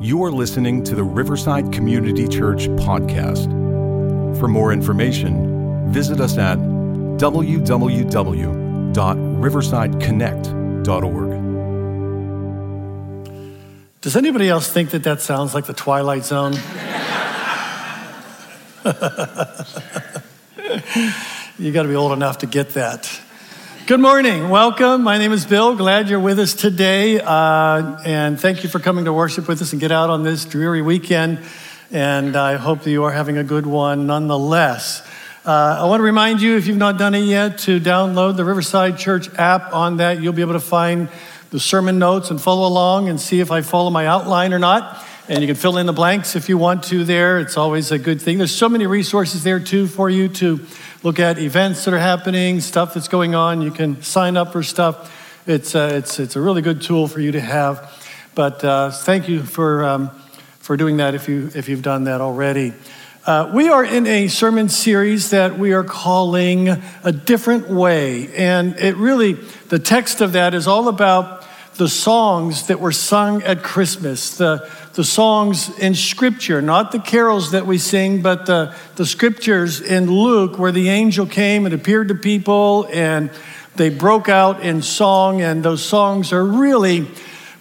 You are listening to the Riverside Community Church podcast. For more information, visit us at www.riversideconnect.org. Does anybody else think that that sounds like the Twilight Zone? you got to be old enough to get that. Good morning. Welcome. My name is Bill. Glad you're with us today. Uh, and thank you for coming to worship with us and get out on this dreary weekend. And I hope that you are having a good one nonetheless. Uh, I want to remind you, if you've not done it yet, to download the Riverside Church app. On that, you'll be able to find the sermon notes and follow along and see if I follow my outline or not. And you can fill in the blanks if you want to there. It's always a good thing. There's so many resources there, too, for you to look at events that are happening, stuff that's going on. You can sign up for stuff. It's, uh, it's, it's a really good tool for you to have. But uh, thank you for, um, for doing that if, you, if you've done that already. Uh, we are in a sermon series that we are calling A Different Way. And it really, the text of that is all about the songs that were sung at Christmas, the, the songs in Scripture, not the carols that we sing, but the, the Scriptures in Luke, where the angel came and appeared to people and they broke out in song. And those songs are really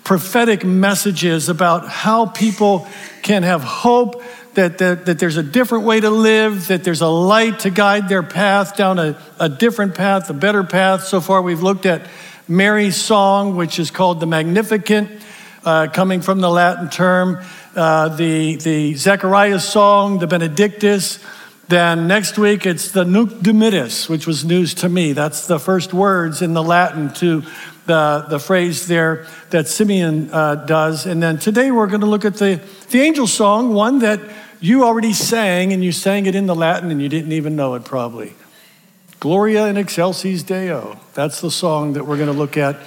prophetic messages about how people can have hope. That, that, that there's a different way to live, that there's a light to guide their path down a, a different path, a better path. So far, we've looked at Mary's song, which is called the Magnificat, uh, coming from the Latin term, uh, the, the Zechariah song, the Benedictus. Then next week it's the Nunc Dimittis, which was news to me. That's the first words in the Latin to the, the phrase there that Simeon uh, does. And then today we're going to look at the, the angel song, one that you already sang, and you sang it in the Latin and you didn't even know it probably. Gloria in excelsis Deo. That's the song that we're going to look at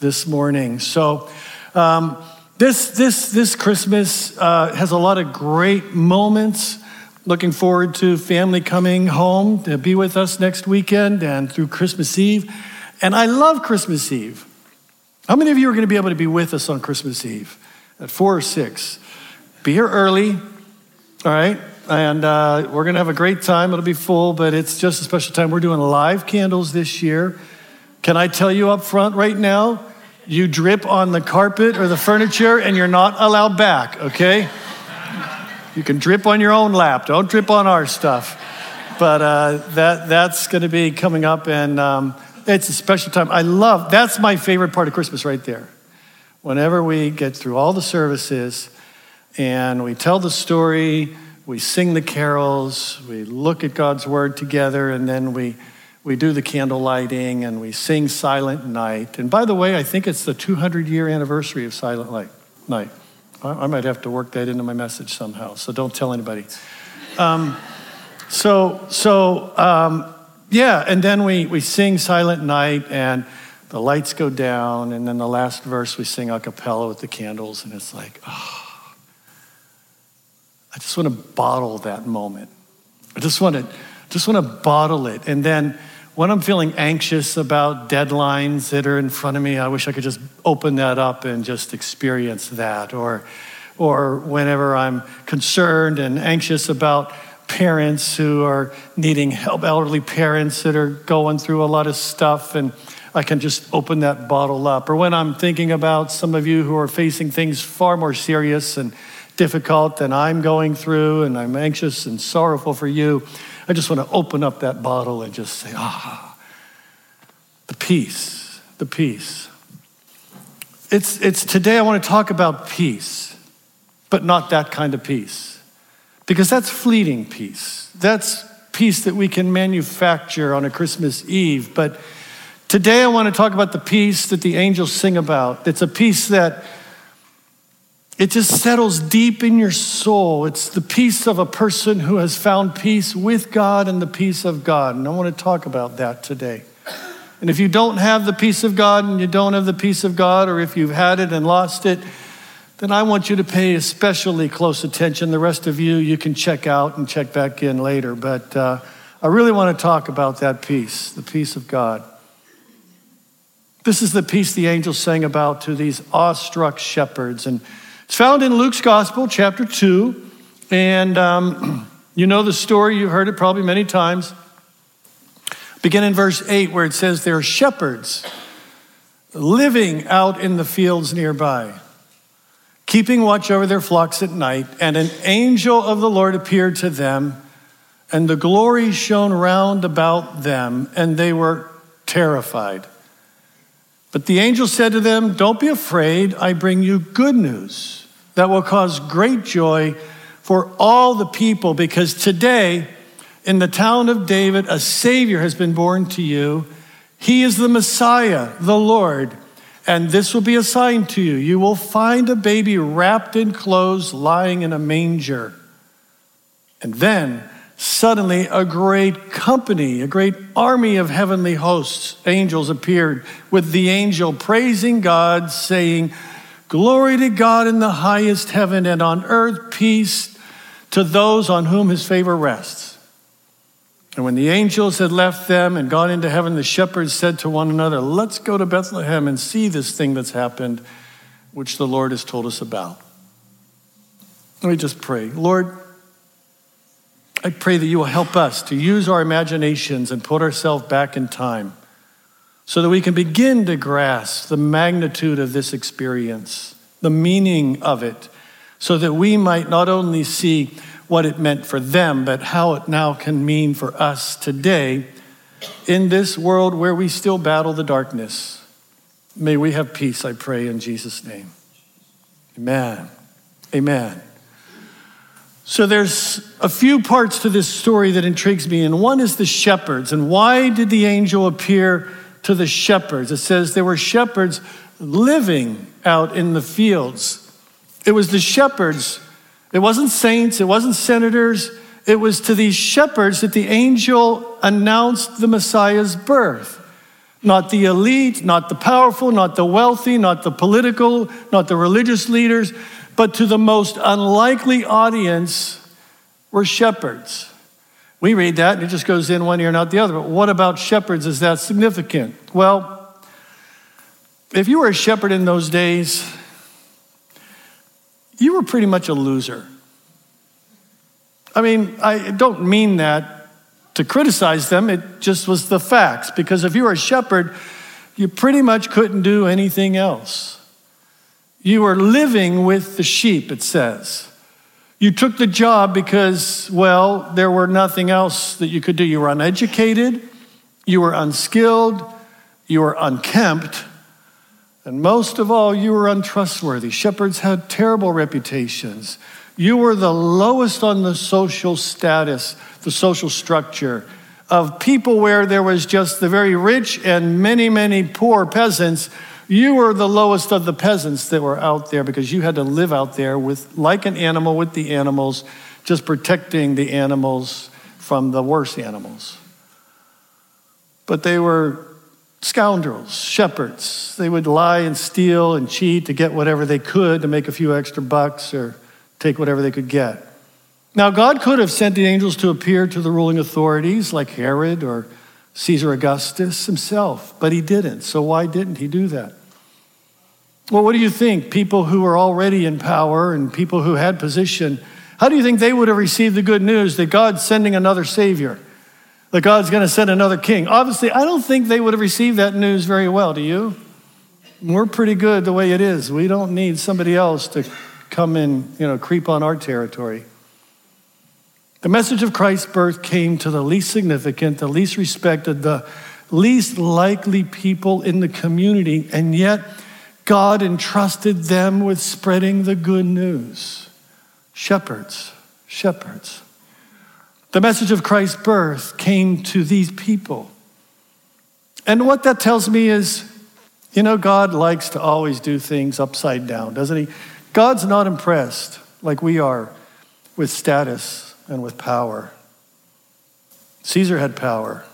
this morning. So, um, this, this, this Christmas uh, has a lot of great moments. Looking forward to family coming home to be with us next weekend and through Christmas Eve. And I love Christmas Eve. How many of you are going to be able to be with us on Christmas Eve at four or six? Be here early, all right? And uh, we're going to have a great time. It'll be full, but it's just a special time. We're doing live candles this year. Can I tell you up front right now? You drip on the carpet or the furniture and you're not allowed back, okay? You can drip on your own lap. Don't drip on our stuff. But uh, that, that's going to be coming up, and um, it's a special time. I love, that's my favorite part of Christmas right there. Whenever we get through all the services and we tell the story, we sing the carols, we look at God's word together, and then we, we do the candle lighting and we sing Silent Night. And by the way, I think it's the 200 year anniversary of Silent Light, Night. I, I might have to work that into my message somehow, so don't tell anybody. Um, so, so um, yeah, and then we, we sing Silent Night and the lights go down, and then the last verse we sing a cappella with the candles, and it's like, oh. I just want to bottle that moment. I just want to just want to bottle it. And then when I'm feeling anxious about deadlines that are in front of me, I wish I could just open that up and just experience that. Or or whenever I'm concerned and anxious about parents who are needing help, elderly parents that are going through a lot of stuff and I can just open that bottle up. Or when I'm thinking about some of you who are facing things far more serious and difficult than I'm going through, and I'm anxious and sorrowful for you, I just want to open up that bottle and just say, ah, the peace, the peace. It's, it's today I want to talk about peace, but not that kind of peace. Because that's fleeting peace. That's peace that we can manufacture on a Christmas Eve. But today I want to talk about the peace that the angels sing about. It's a peace that it just settles deep in your soul. It's the peace of a person who has found peace with God and the peace of God. And I want to talk about that today. And if you don't have the peace of God and you don't have the peace of God, or if you've had it and lost it, then I want you to pay especially close attention. The rest of you, you can check out and check back in later. But uh, I really want to talk about that peace, the peace of God. This is the peace the angels sang about to these awestruck shepherds. And It's found in Luke's Gospel, chapter 2. And um, you know the story, you've heard it probably many times. Begin in verse 8, where it says, There are shepherds living out in the fields nearby, keeping watch over their flocks at night. And an angel of the Lord appeared to them, and the glory shone round about them, and they were terrified. But the angel said to them, Don't be afraid, I bring you good news that will cause great joy for all the people, because today, in the town of David, a Savior has been born to you. He is the Messiah, the Lord. And this will be a sign to you. You will find a baby wrapped in clothes lying in a manger. And then, suddenly, a great company, a great army of heavenly hosts, angels appeared with the angel praising God, saying, Glory to God in the highest heaven, and on earth peace to those on whom his favor rests. And when the angels had left them and gone into heaven, the shepherds said to one another, Let's go to Bethlehem and see this thing that's happened, which the Lord has told us about. Let me just pray. Lord, I pray that you will help us to use our imaginations and put ourselves back in time so that we can begin to grasp the magnitude of this experience, the meaning of it, so that we might not only see what it meant for them, but how it now can mean for us today in this world where we still battle the darkness. May we have peace, I pray, in Jesus' name. Amen. Amen. So there's a few parts to this story that intrigues me, and one is the shepherds. And why did the angel appear to the shepherds? It says there were shepherds living out in the fields. It was the shepherds it wasn't saints, it wasn't senators, it was to these shepherds that the angel announced the Messiah's birth. Not the elite, not the powerful, not the wealthy, not the political, not the religious leaders, but to the most unlikely audience were shepherds. We read that and it just goes in one ear and out the other. But what about shepherds is that significant? Well, if you were a shepherd in those days, you were pretty much a loser. I mean, I don't mean that to criticize them, it just was the facts. Because if you were a shepherd, you pretty much couldn't do anything else. You were living with the sheep, it says. You took the job because, well, there were nothing else that you could do. You were uneducated, you were unskilled, you were unkempt, and most of all, you were untrustworthy. Shepherds had terrible reputations. You were the lowest on the social status, the social structure of people where there was just the very rich and many, many poor peasants. You were the lowest of the peasants that were out there because you had to live out there with, like an animal with the animals, just protecting the animals from the worse animals. But they were scoundrels, shepherds. They would lie and steal and cheat to get whatever they could to make a few extra bucks or take whatever they could get. Now, God could have sent the angels to appear to the ruling authorities like Herod or Caesar Augustus himself, but he didn't. So, why didn't he do that? Well, what do you think? People who were already in power and people who had position, how do you think they would have received the good news that God's sending another Savior? that God's going to send another king. Obviously, I don't think they would have received that news very well, do you? We're pretty good the way it is. We don't need somebody else to come in, you know, creep on our territory. The message of Christ's birth came to the least significant, the least respected, the least likely people in the community, and yet God entrusted them with spreading the good news. Shepherds, shepherds. The message of Christ's birth came to these people. And what that tells me is, you know, God likes to always do things upside down, doesn't he? God's not impressed like we are with status and with power. Caesar had power,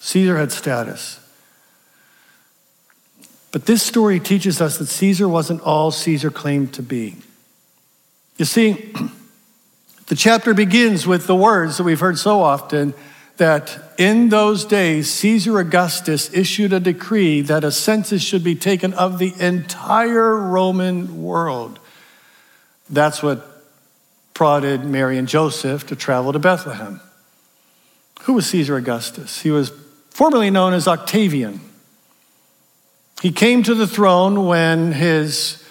Caesar had status. But this story teaches us that Caesar wasn't all Caesar claimed to be. You see, The chapter begins with the words that we've heard so often that in those days, Caesar Augustus issued a decree that a census should be taken of the entire Roman world. That's what prodded Mary and Joseph to travel to Bethlehem. Who was Caesar Augustus? He was formerly known as Octavian. He came to the throne when his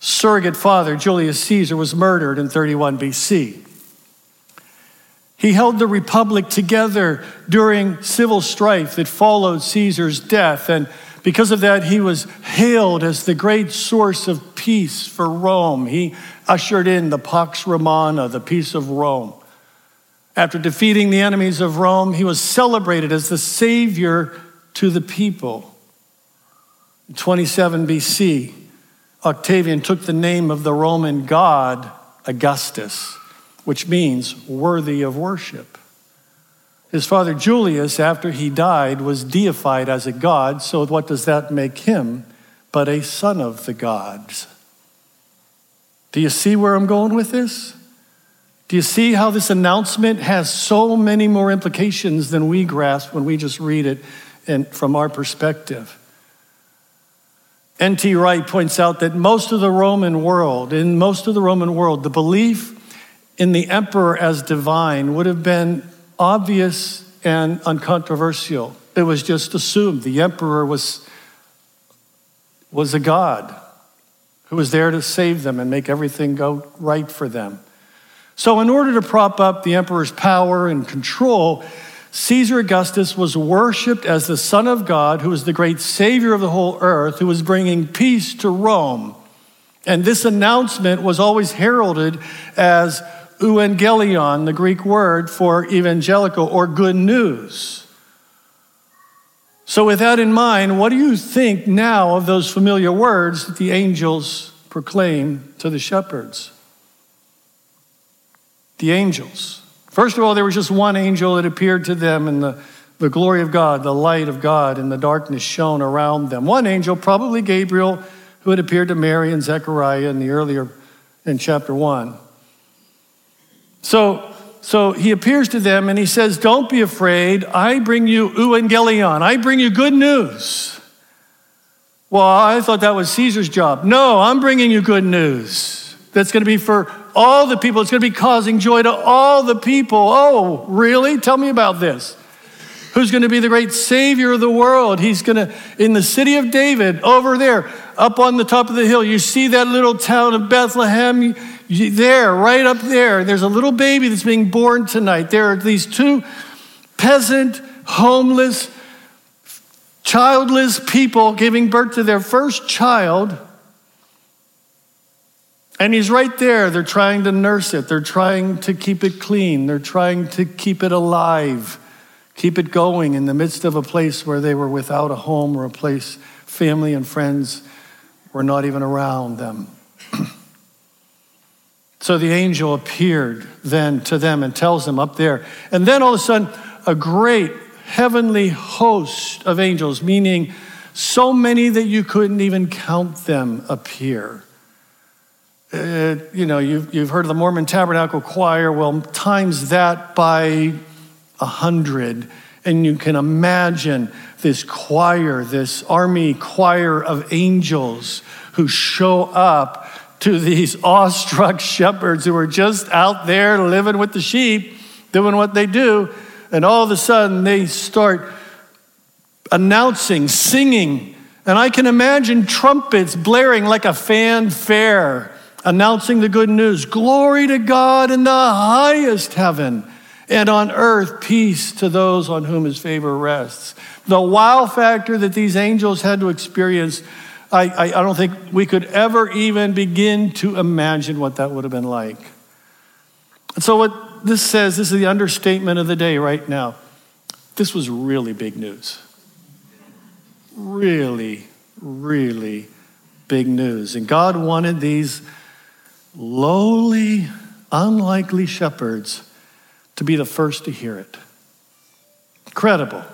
surrogate father, Julius Caesar, was murdered in 31 BC. He held the republic together during civil strife that followed Caesar's death, and because of that, he was hailed as the great source of peace for Rome. He ushered in the Pax Romana, the peace of Rome. After defeating the enemies of Rome, he was celebrated as the savior to the people. In 27 BC, Octavian took the name of the Roman god Augustus which means worthy of worship. His father Julius, after he died, was deified as a god, so what does that make him but a son of the gods? Do you see where I'm going with this? Do you see how this announcement has so many more implications than we grasp when we just read it and from our perspective? N.T. Wright points out that most of the Roman world, in most of the Roman world, the belief in the emperor as divine would have been obvious and uncontroversial. It was just assumed the emperor was, was a god who was there to save them and make everything go right for them. So, in order to prop up the emperor's power and control, Caesar Augustus was worshiped as the Son of God, who was the great Savior of the whole earth, who was bringing peace to Rome. And this announcement was always heralded as euangelion, the Greek word for evangelical or good news. So, with that in mind, what do you think now of those familiar words that the angels proclaim to the shepherds? The angels. First of all, there was just one angel that appeared to them, and the, the glory of God, the light of God, and the darkness shone around them. One angel, probably Gabriel, who had appeared to Mary and Zechariah in the earlier in chapter 1. So, so he appears to them and he says, Don't be afraid. I bring you euangelion. I bring you good news. Well, I thought that was Caesar's job. No, I'm bringing you good news. That's going to be for all the people. It's going to be causing joy to all the people. Oh, really? Tell me about this. Who's going to be the great Savior of the world? He's going to, in the city of David, over there, up on the top of the hill, you see that little town of Bethlehem. There, right up there, there's a little baby that's being born tonight. There are these two peasant, homeless, childless people giving birth to their first child. And he's right there. They're trying to nurse it, they're trying to keep it clean, they're trying to keep it alive, keep it going in the midst of a place where they were without a home or a place family and friends were not even around them. So the angel appeared then to them and tells them up there. And then all of a sudden, a great heavenly host of angels, meaning so many that you couldn't even count them, appear. Uh, you know, you've, you've heard of the Mormon Tabernacle Choir. Well, times that by a hundred. And you can imagine this choir, this army choir of angels who show up to these awestruck shepherds who are just out there living with the sheep, doing what they do. And all of a sudden, they start announcing, singing. And I can imagine trumpets blaring like a fanfare, announcing the good news Glory to God in the highest heaven, and on earth, peace to those on whom his favor rests. The wow factor that these angels had to experience I, I, I don't think we could ever even begin to imagine what that would have been like. And so, what this says, this is the understatement of the day right now. This was really big news. Really, really big news. And God wanted these lowly, unlikely shepherds to be the first to hear it. Incredible.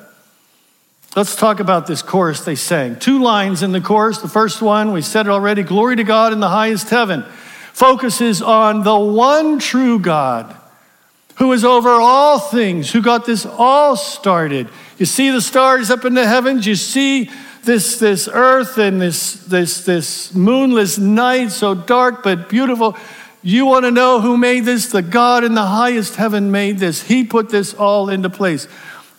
Let's talk about this chorus they sang. Two lines in the chorus. The first one, we said it already Glory to God in the highest heaven, focuses on the one true God who is over all things, who got this all started. You see the stars up in the heavens, you see this, this earth and this, this, this moonless night, so dark but beautiful. You want to know who made this? The God in the highest heaven made this. He put this all into place.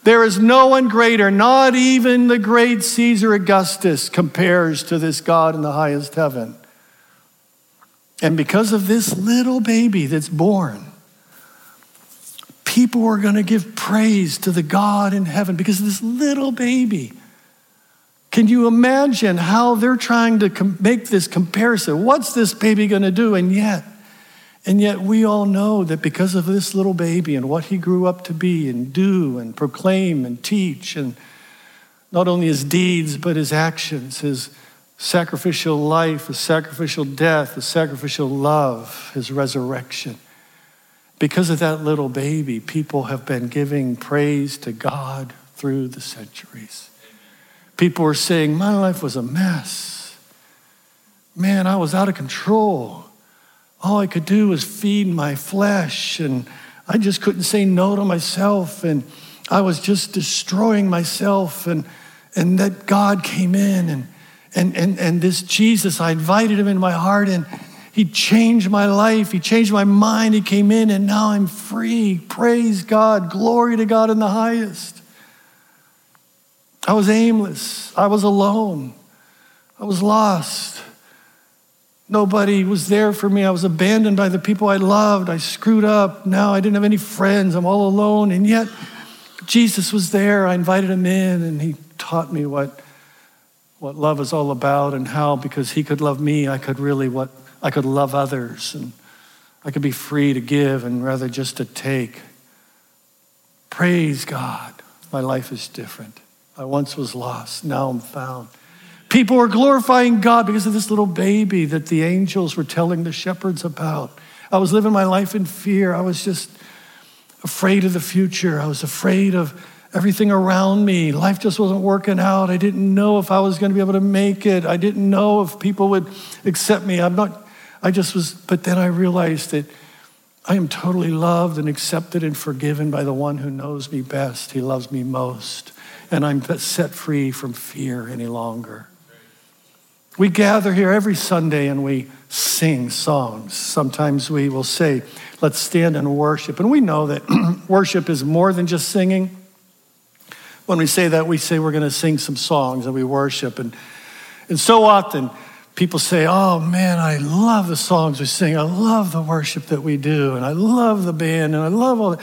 There is no one greater, not even the great Caesar Augustus compares to this God in the highest heaven. And because of this little baby that's born, people are going to give praise to the God in heaven because of this little baby. Can you imagine how they're trying to com- make this comparison? What's this baby going to do? And yet, and yet we all know that because of this little baby and what he grew up to be and do and proclaim and teach and not only his deeds but his actions, his sacrificial life, his sacrificial death, his sacrificial love, his resurrection. Because of that little baby, people have been giving praise to God through the centuries. People were saying, My life was a mess. Man, I was out of control. All I could do was feed my flesh, and I just couldn't say no to myself, and I was just destroying myself. And, and that God came in and and, and, and this Jesus, I invited him in my heart and he changed my life. He changed my mind. He came in and now I'm free. Praise God. Glory to God in the highest. I was aimless. I was alone. I was lost. Nobody was there for me. I was abandoned by the people I loved. I screwed up. Now I didn't have any friends. I'm all alone. And yet, Jesus was there. I invited him in, and he taught me what what love is all about and how because he could love me, I could really what I could love others and I could be free to give and rather just to take. Praise God. My life is different. I once was lost, now I'm found. People were glorifying God because of this little baby that the angels were telling the shepherds about. I was living my life in fear. I was just afraid of the future. I was afraid of everything around me. Life just wasn't working out. I didn't know if I was going to be able to make it. I didn't know if people would accept me. I'm not, I just was, but then I realized that I am totally loved and accepted and forgiven by the one who knows me best. He loves me most. And I'm set free from fear any longer. We gather here every Sunday and we sing songs. Sometimes we will say, let's stand and worship. And we know that worship is more than just singing when we say that, we say we're going to sing some songs and we worship. And, and so often, people say, Oh man, I love the songs we sing. I love the worship that we do. And I love the band. And I love all that.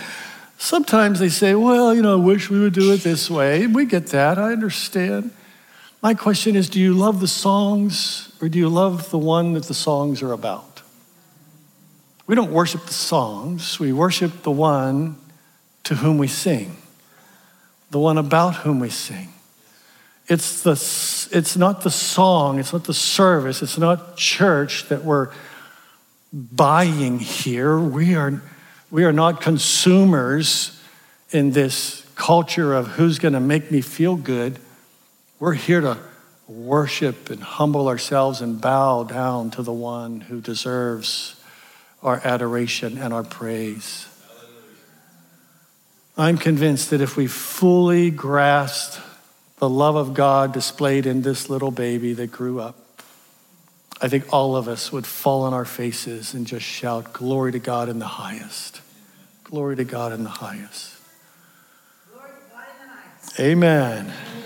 Sometimes they say, Well, you know, I wish we would do it this way. We get that. I understand. My question is Do you love the songs or do you love the one that the songs are about? We don't worship the songs, we worship the one to whom we sing the one about whom we sing. It's, the, it's not the song, it's not the service, it's not church that we're buying here. We are, we are not consumers in this culture of who's going to make me feel good. We're here to worship and humble ourselves and bow down to the one who deserves our adoration and our praise. I'm convinced that if we fully grasped the love of God displayed in this little baby that grew up, I think all of us would fall on our faces and just shout, Glory to God in the highest. Glory to God in the highest. Amen. Amen.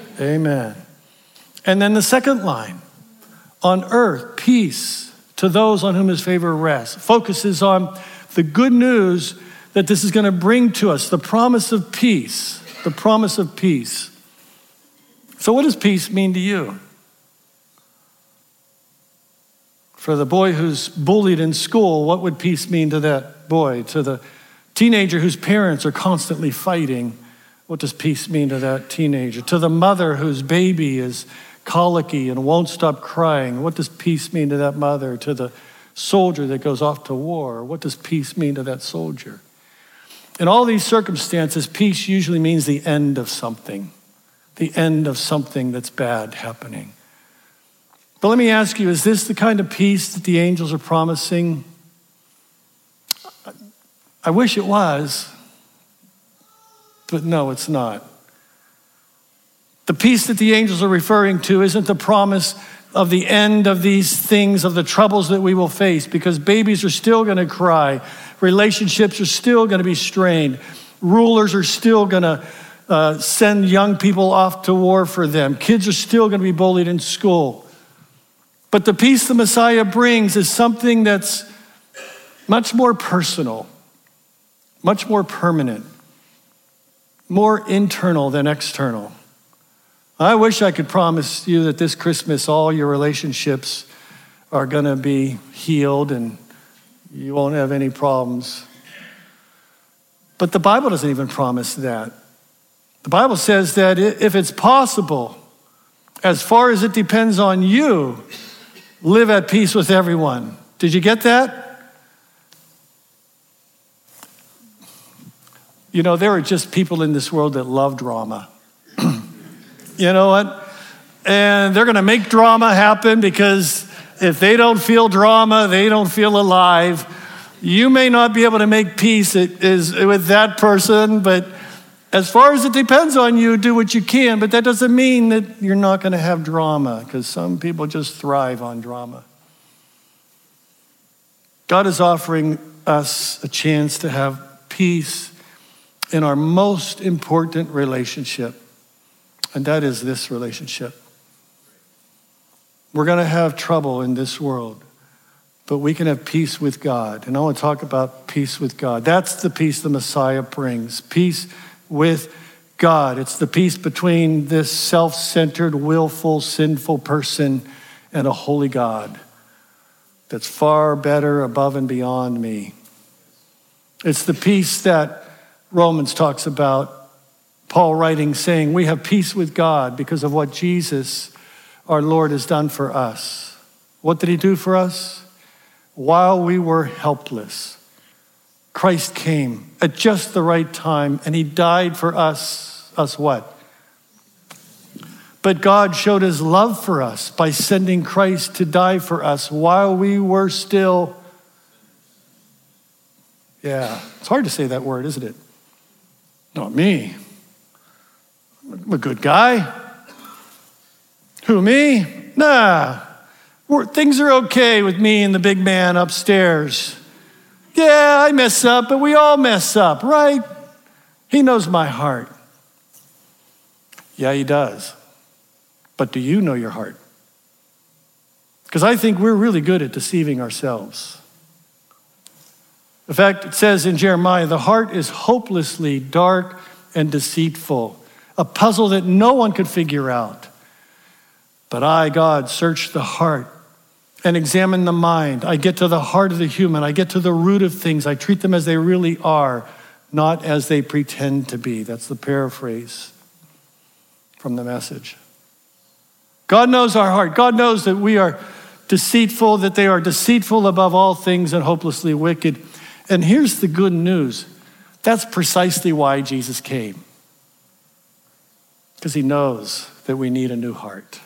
And then the second line on earth, peace to those on whom his favor rests, focuses on the good news that this is going to bring to us the promise of peace. The promise of peace. So, what does peace mean to you? For the boy who's bullied in school, what would peace mean to that boy? To the teenager whose parents are constantly fighting, what does peace mean to that teenager? To the mother whose baby is colicky and won't stop crying, what does peace mean to that mother? To the soldier that goes off to war, what does peace mean to that soldier? In all these circumstances, peace usually means the end of something, the end of something that's bad happening. But let me ask you is this the kind of peace that the angels are promising? I wish it was. But no, it's not. The peace that the angels are referring to isn't the promise of the end of these things, of the troubles that we will face, because babies are still going to cry, relationships are still going to be strained, rulers are still going to uh, send young people off to war for them, kids are still going to be bullied in school. But the peace the Messiah brings is something that's much more personal, much more permanent, more internal than external. I wish I could promise you that this Christmas all your relationships are going to be healed and you won't have any problems. But the Bible doesn't even promise that. The Bible says that if it's possible, as far as it depends on you, live at peace with everyone. Did you get that? You know, there are just people in this world that love drama. You know what? And they're going to make drama happen because if they don't feel drama, they don't feel alive. You may not be able to make peace with that person, but as far as it depends on you, do what you can. But that doesn't mean that you're not going to have drama because some people just thrive on drama. God is offering us a chance to have peace in our most important relationship and that is this relationship. We're going to have trouble in this world, but we can have peace with God. And I want to talk about peace with God. That's the peace the Messiah brings peace with God. It's the peace between this self centered, willful, sinful person and a holy God that's far better above and beyond me. It's the peace that Romans talks about Paul writing, saying, We have peace with God because of what Jesus, our Lord, has done for us. What did he do for us? While we were helpless, Christ came at just the right time and he died for us. Us what? But God showed his love for us by sending Christ to die for us while we were still. Yeah, it's hard to say that word, isn't it? Not me. I'm a good guy. Who, me? Nah. We're, things are okay with me and the big man upstairs. Yeah, I mess up, but we all mess up, right? He knows my heart. Yeah, he does. But do you know your heart? Because I think we're really good at deceiving ourselves. In fact, it says in Jeremiah, the heart is hopelessly dark and deceitful a puzzle that no one could figure out. But I, God, search the heart and examine the mind. I get to the heart of the human. I get to the root of things. I treat them as they really are, not as they pretend to be. That's the paraphrase from the message. God knows our heart. God knows that we are deceitful, that they are deceitful above all things and hopelessly wicked. And here's the good news that's precisely why Jesus came. Because he knows that we need a new heart.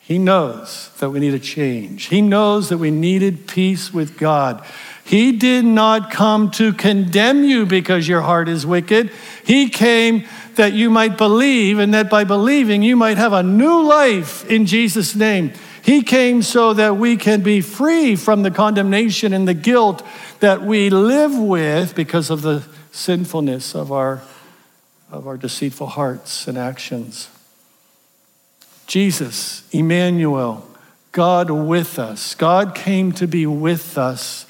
He knows that we need a change. He knows that we needed peace with God. He did not come to condemn you because your heart is wicked. He came that you might believe, and that by believing you might have a new life in Jesus' name. He came so that we can be free from the condemnation and the guilt that we live with because of the sinfulness of our of our deceitful hearts and actions. Jesus, Emmanuel, God with us. God came to be with us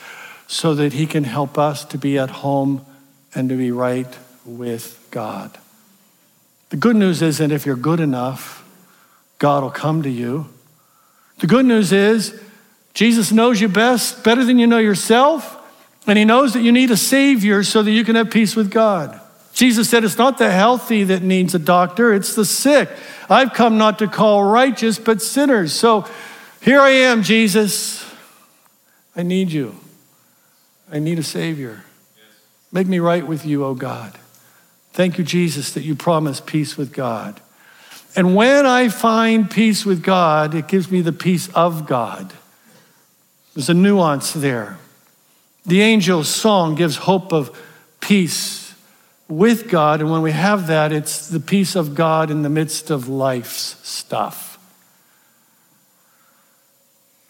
so that he can help us to be at home and to be right with God. The good news is that if you're good enough, God will come to you. The good news is Jesus knows you best, better than you know yourself, and he knows that you need a Savior so that you can have peace with God. Jesus said, It's not the healthy that needs a doctor, it's the sick. I've come not to call righteous, but sinners. So here I am, Jesus. I need you. I need a Savior. Make me right with you, O God. Thank you, Jesus, that you promise peace with God. And when I find peace with God, it gives me the peace of God. There's a nuance there. The angel's song gives hope of peace with God. And when we have that, it's the peace of God in the midst of life's stuff.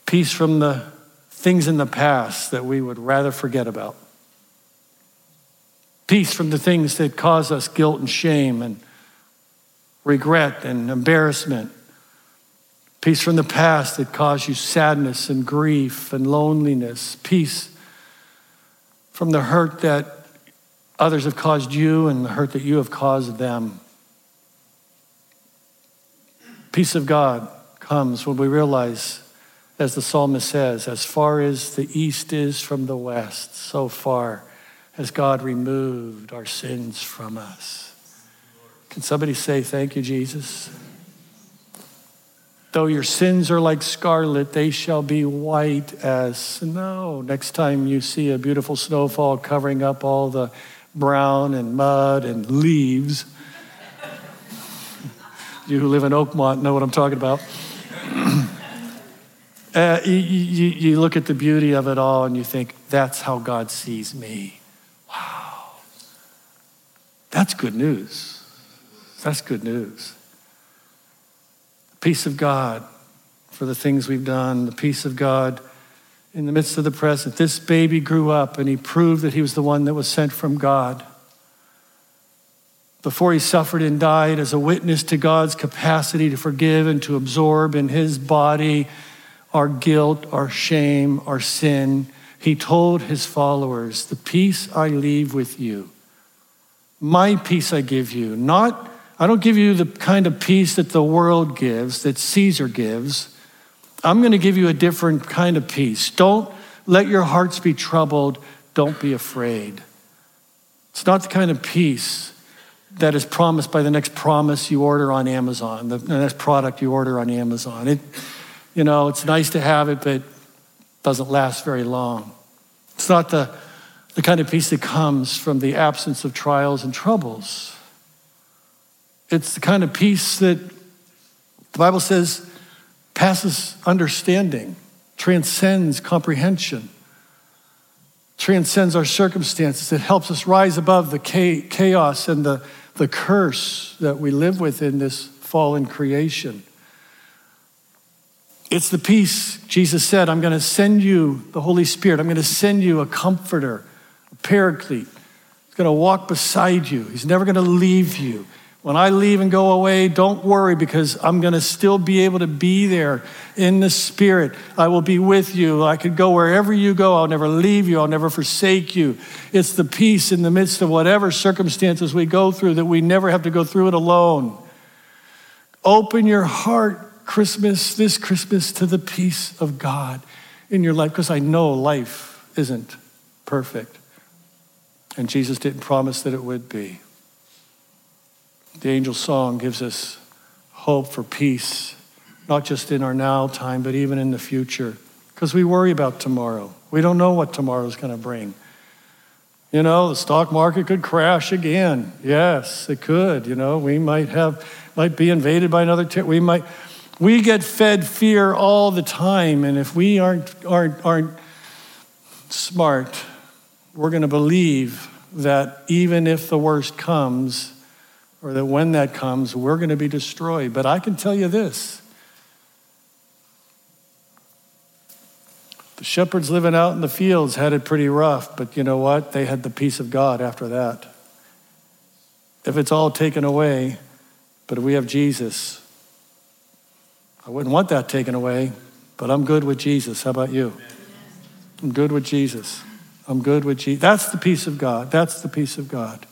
Peace from the things in the past that we would rather forget about. Peace from the things that cause us guilt and shame and regret and embarrassment. Peace from the past that caused you sadness and grief and loneliness. Peace from the hurt that others have caused you and the hurt that you have caused them. Peace of God comes when we realize, as the psalmist says, as far as the east is from the west, so far has God removed our sins from us. Can somebody say, Thank you, Jesus? Though your sins are like scarlet, they shall be white as snow. Next time you see a beautiful snowfall covering up all the brown and mud and leaves, you who live in Oakmont know what I'm talking about. uh, you, you, you look at the beauty of it all and you think, that's how God sees me. Wow. That's good news. That's good news The peace of God for the things we've done, the peace of God in the midst of the present. This baby grew up and he proved that he was the one that was sent from God. Before he suffered and died as a witness to God's capacity to forgive and to absorb in his body our guilt, our shame, our sin, he told his followers, The peace I leave with you, my peace I give you, not I don't give you the kind of peace that the world gives, that Caesar gives. I'm going to give you a different kind of peace. Don't let your hearts be troubled. Don't be afraid. It's not the kind of peace that is promised by the next promise you order on Amazon, the next product you order on Amazon. It, you know, it's nice to have it, but it doesn't last very long. It's not the, the kind of peace that comes from the absence of trials and troubles. It's the kind of peace that the Bible says passes understanding, transcends comprehension, transcends our circumstances. It helps us rise above the chaos and the, the curse that we live with in this fallen creation. It's the peace, Jesus said, I'm going to send you the Holy Spirit. I'm going to send you a comforter, a paraclete. He's going to walk beside you. He's never going to leave you. When I leave and go away, don't worry because I'm going to still be able to be there in the Spirit. I will be with you. I could go wherever you go. I'll never leave you. I'll never forsake you. It's the peace in the midst of whatever circumstances we go through that we never have to go through it alone. Open your heart, Christmas, this Christmas, to the peace of God in your life because I know life isn't perfect. And Jesus didn't promise that it would be. The angel song gives us hope for peace, not just in our now time, but even in the future. Because we worry about tomorrow. We don't know what tomorrow's going to bring. You know, the stock market could crash again. Yes, it could. You know, we might have, might be invaded by another. We might, we get fed fear all the time, and if we aren't aren't aren't smart, we're going to believe that even if the worst comes, or that when that comes, we're going to be destroyed. But I can tell you this the shepherds living out in the fields had it pretty rough, but you know what? They had the peace of God after that. If it's all taken away, but we have Jesus, I wouldn't want that taken away, but I'm good with Jesus. How about you? I'm good with Jesus. I'm good with Jesus. That's the peace of God. That's the peace of God.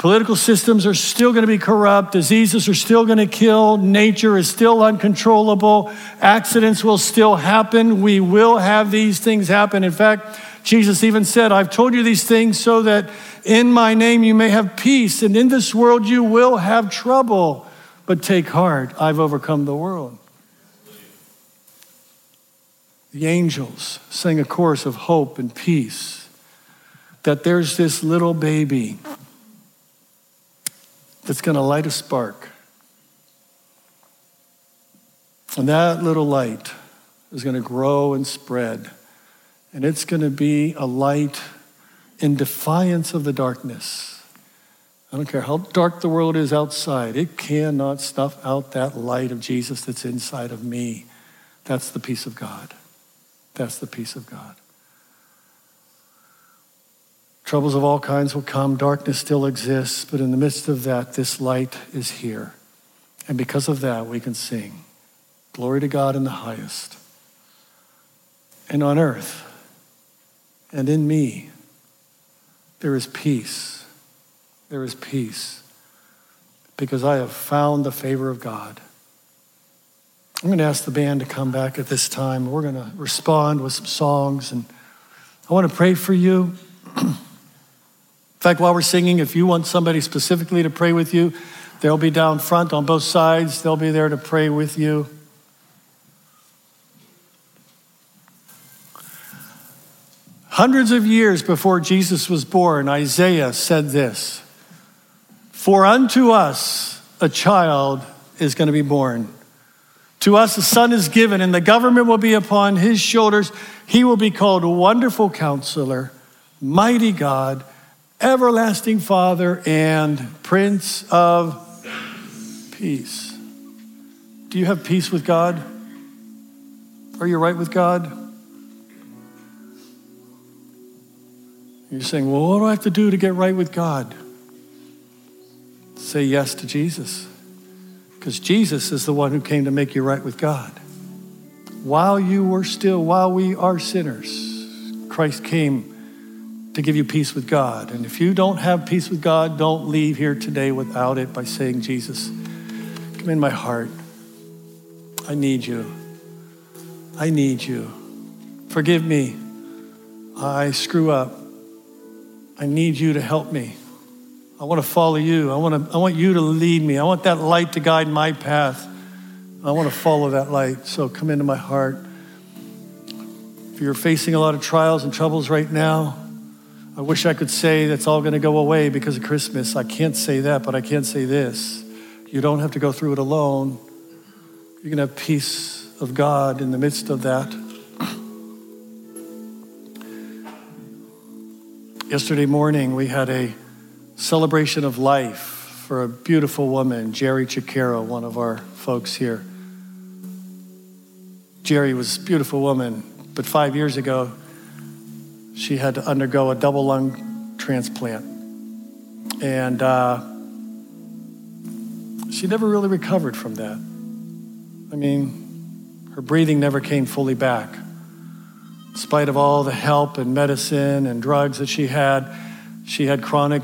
Political systems are still going to be corrupt. Diseases are still going to kill. Nature is still uncontrollable. Accidents will still happen. We will have these things happen. In fact, Jesus even said, I've told you these things so that in my name you may have peace. And in this world you will have trouble. But take heart, I've overcome the world. The angels sang a chorus of hope and peace that there's this little baby that's going to light a spark. And that little light is going to grow and spread. And it's going to be a light in defiance of the darkness. I don't care how dark the world is outside, it cannot snuff out that light of Jesus that's inside of me. That's the peace of God. That's the peace of God. Troubles of all kinds will come, darkness still exists, but in the midst of that, this light is here. And because of that, we can sing Glory to God in the highest. And on earth and in me, there is peace. There is peace because I have found the favor of God. I'm going to ask the band to come back at this time. We're going to respond with some songs, and I want to pray for you. In fact, while we're singing, if you want somebody specifically to pray with you, they'll be down front on both sides. They'll be there to pray with you. Hundreds of years before Jesus was born, Isaiah said this For unto us a child is going to be born. To us a son is given, and the government will be upon his shoulders. He will be called Wonderful Counselor, Mighty God, Everlasting Father, and Prince of Peace. Do you have peace with God? Are you right with God? You're saying, well, what do I have to do to get right with God? Say yes to Jesus. Because Jesus is the one who came to make you right with God. While you were still, while we are sinners, Christ came to give you peace with God. And if you don't have peace with God, don't leave here today without it by saying, Jesus, come in my heart. I need you. I need you. Forgive me. I screw up. I need you to help me. I want to follow you. I want, to, I want you to lead me. I want that light to guide my path. I want to follow that light. So come into my heart. If you're facing a lot of trials and troubles right now, I wish I could say that's all going to go away because of Christmas. I can't say that, but I can say this. You don't have to go through it alone. You can have peace of God in the midst of that. Yesterday morning, we had a celebration of life for a beautiful woman, Jerry Chicaro, one of our folks here. Jerry was a beautiful woman, but five years ago, she had to undergo a double lung transplant. And uh, she never really recovered from that. I mean, her breathing never came fully back in spite of all the help and medicine and drugs that she had, she had chronic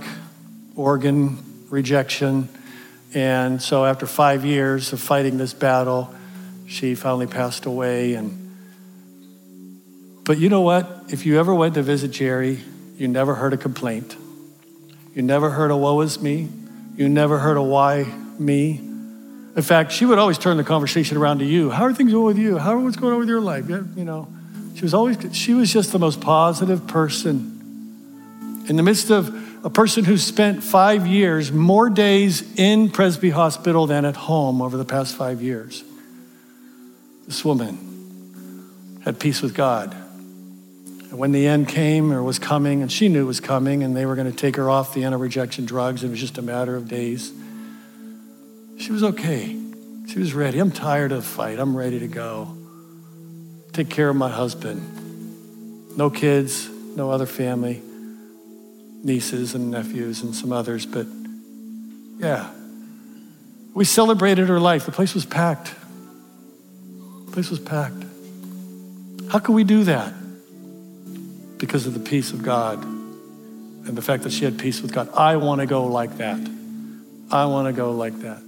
organ rejection. And so, after five years of fighting this battle, she finally passed away. And but you know what? If you ever went to visit Jerry, you never heard a complaint. You never heard a woe is me. You never heard a why me. In fact, she would always turn the conversation around to you. How are things going with you? How are what's going on with your life? You know. She was always, she was just the most positive person. In the midst of a person who spent five years, more days in Presby Hospital than at home over the past five years, this woman had peace with God. And when the end came or was coming, and she knew it was coming, and they were going to take her off the anti rejection drugs, it was just a matter of days, she was okay. She was ready. I'm tired of the fight. I'm ready to go take care of my husband. No kids, no other family, nieces and nephews and some others, but yeah. We celebrated her life. The place was packed. The place was packed. How can we do that? Because of the peace of God and the fact that she had peace with God. I want to go like that. I want to go like that.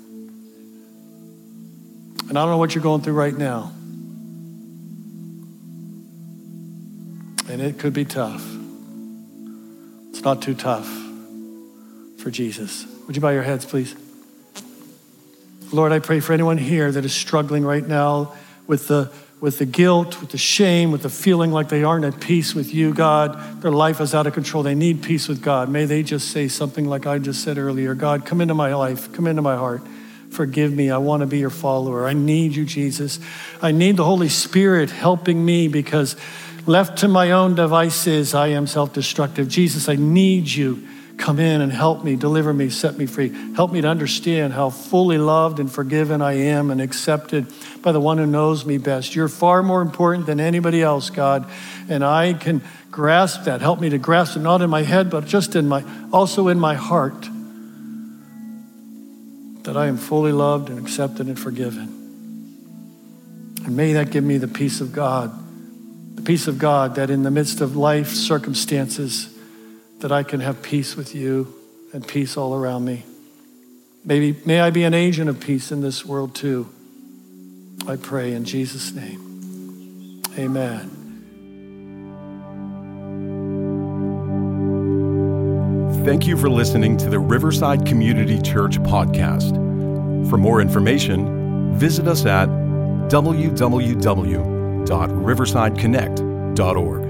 And I don't know what you're going through right now. And it could be tough. It's not too tough for Jesus. Would you bow your heads, please? Lord, I pray for anyone here that is struggling right now with the, with the guilt, with the shame, with the feeling like they aren't at peace with you, God. Their life is out of control. They need peace with God. May they just say something like I just said earlier God, come into my life, come into my heart. Forgive me. I want to be your follower. I need you, Jesus. I need the Holy Spirit helping me because left to my own devices, I am self destructive. Jesus, I need you. Come in and help me, deliver me, set me free. Help me to understand how fully loved and forgiven I am and accepted by the one who knows me best. You're far more important than anybody else, God. And I can grasp that. Help me to grasp it, not in my head, but just in my, also in my heart that I am fully loved and accepted and forgiven. And may that give me the peace of God, the peace of God that in the midst of life circumstances, that I can have peace with you and peace all around me. Maybe may I be an agent of peace in this world too. I pray in Jesus' name. Amen. Thank you for listening to the Riverside Community Church podcast. For more information, visit us at www.riversideconnect.org.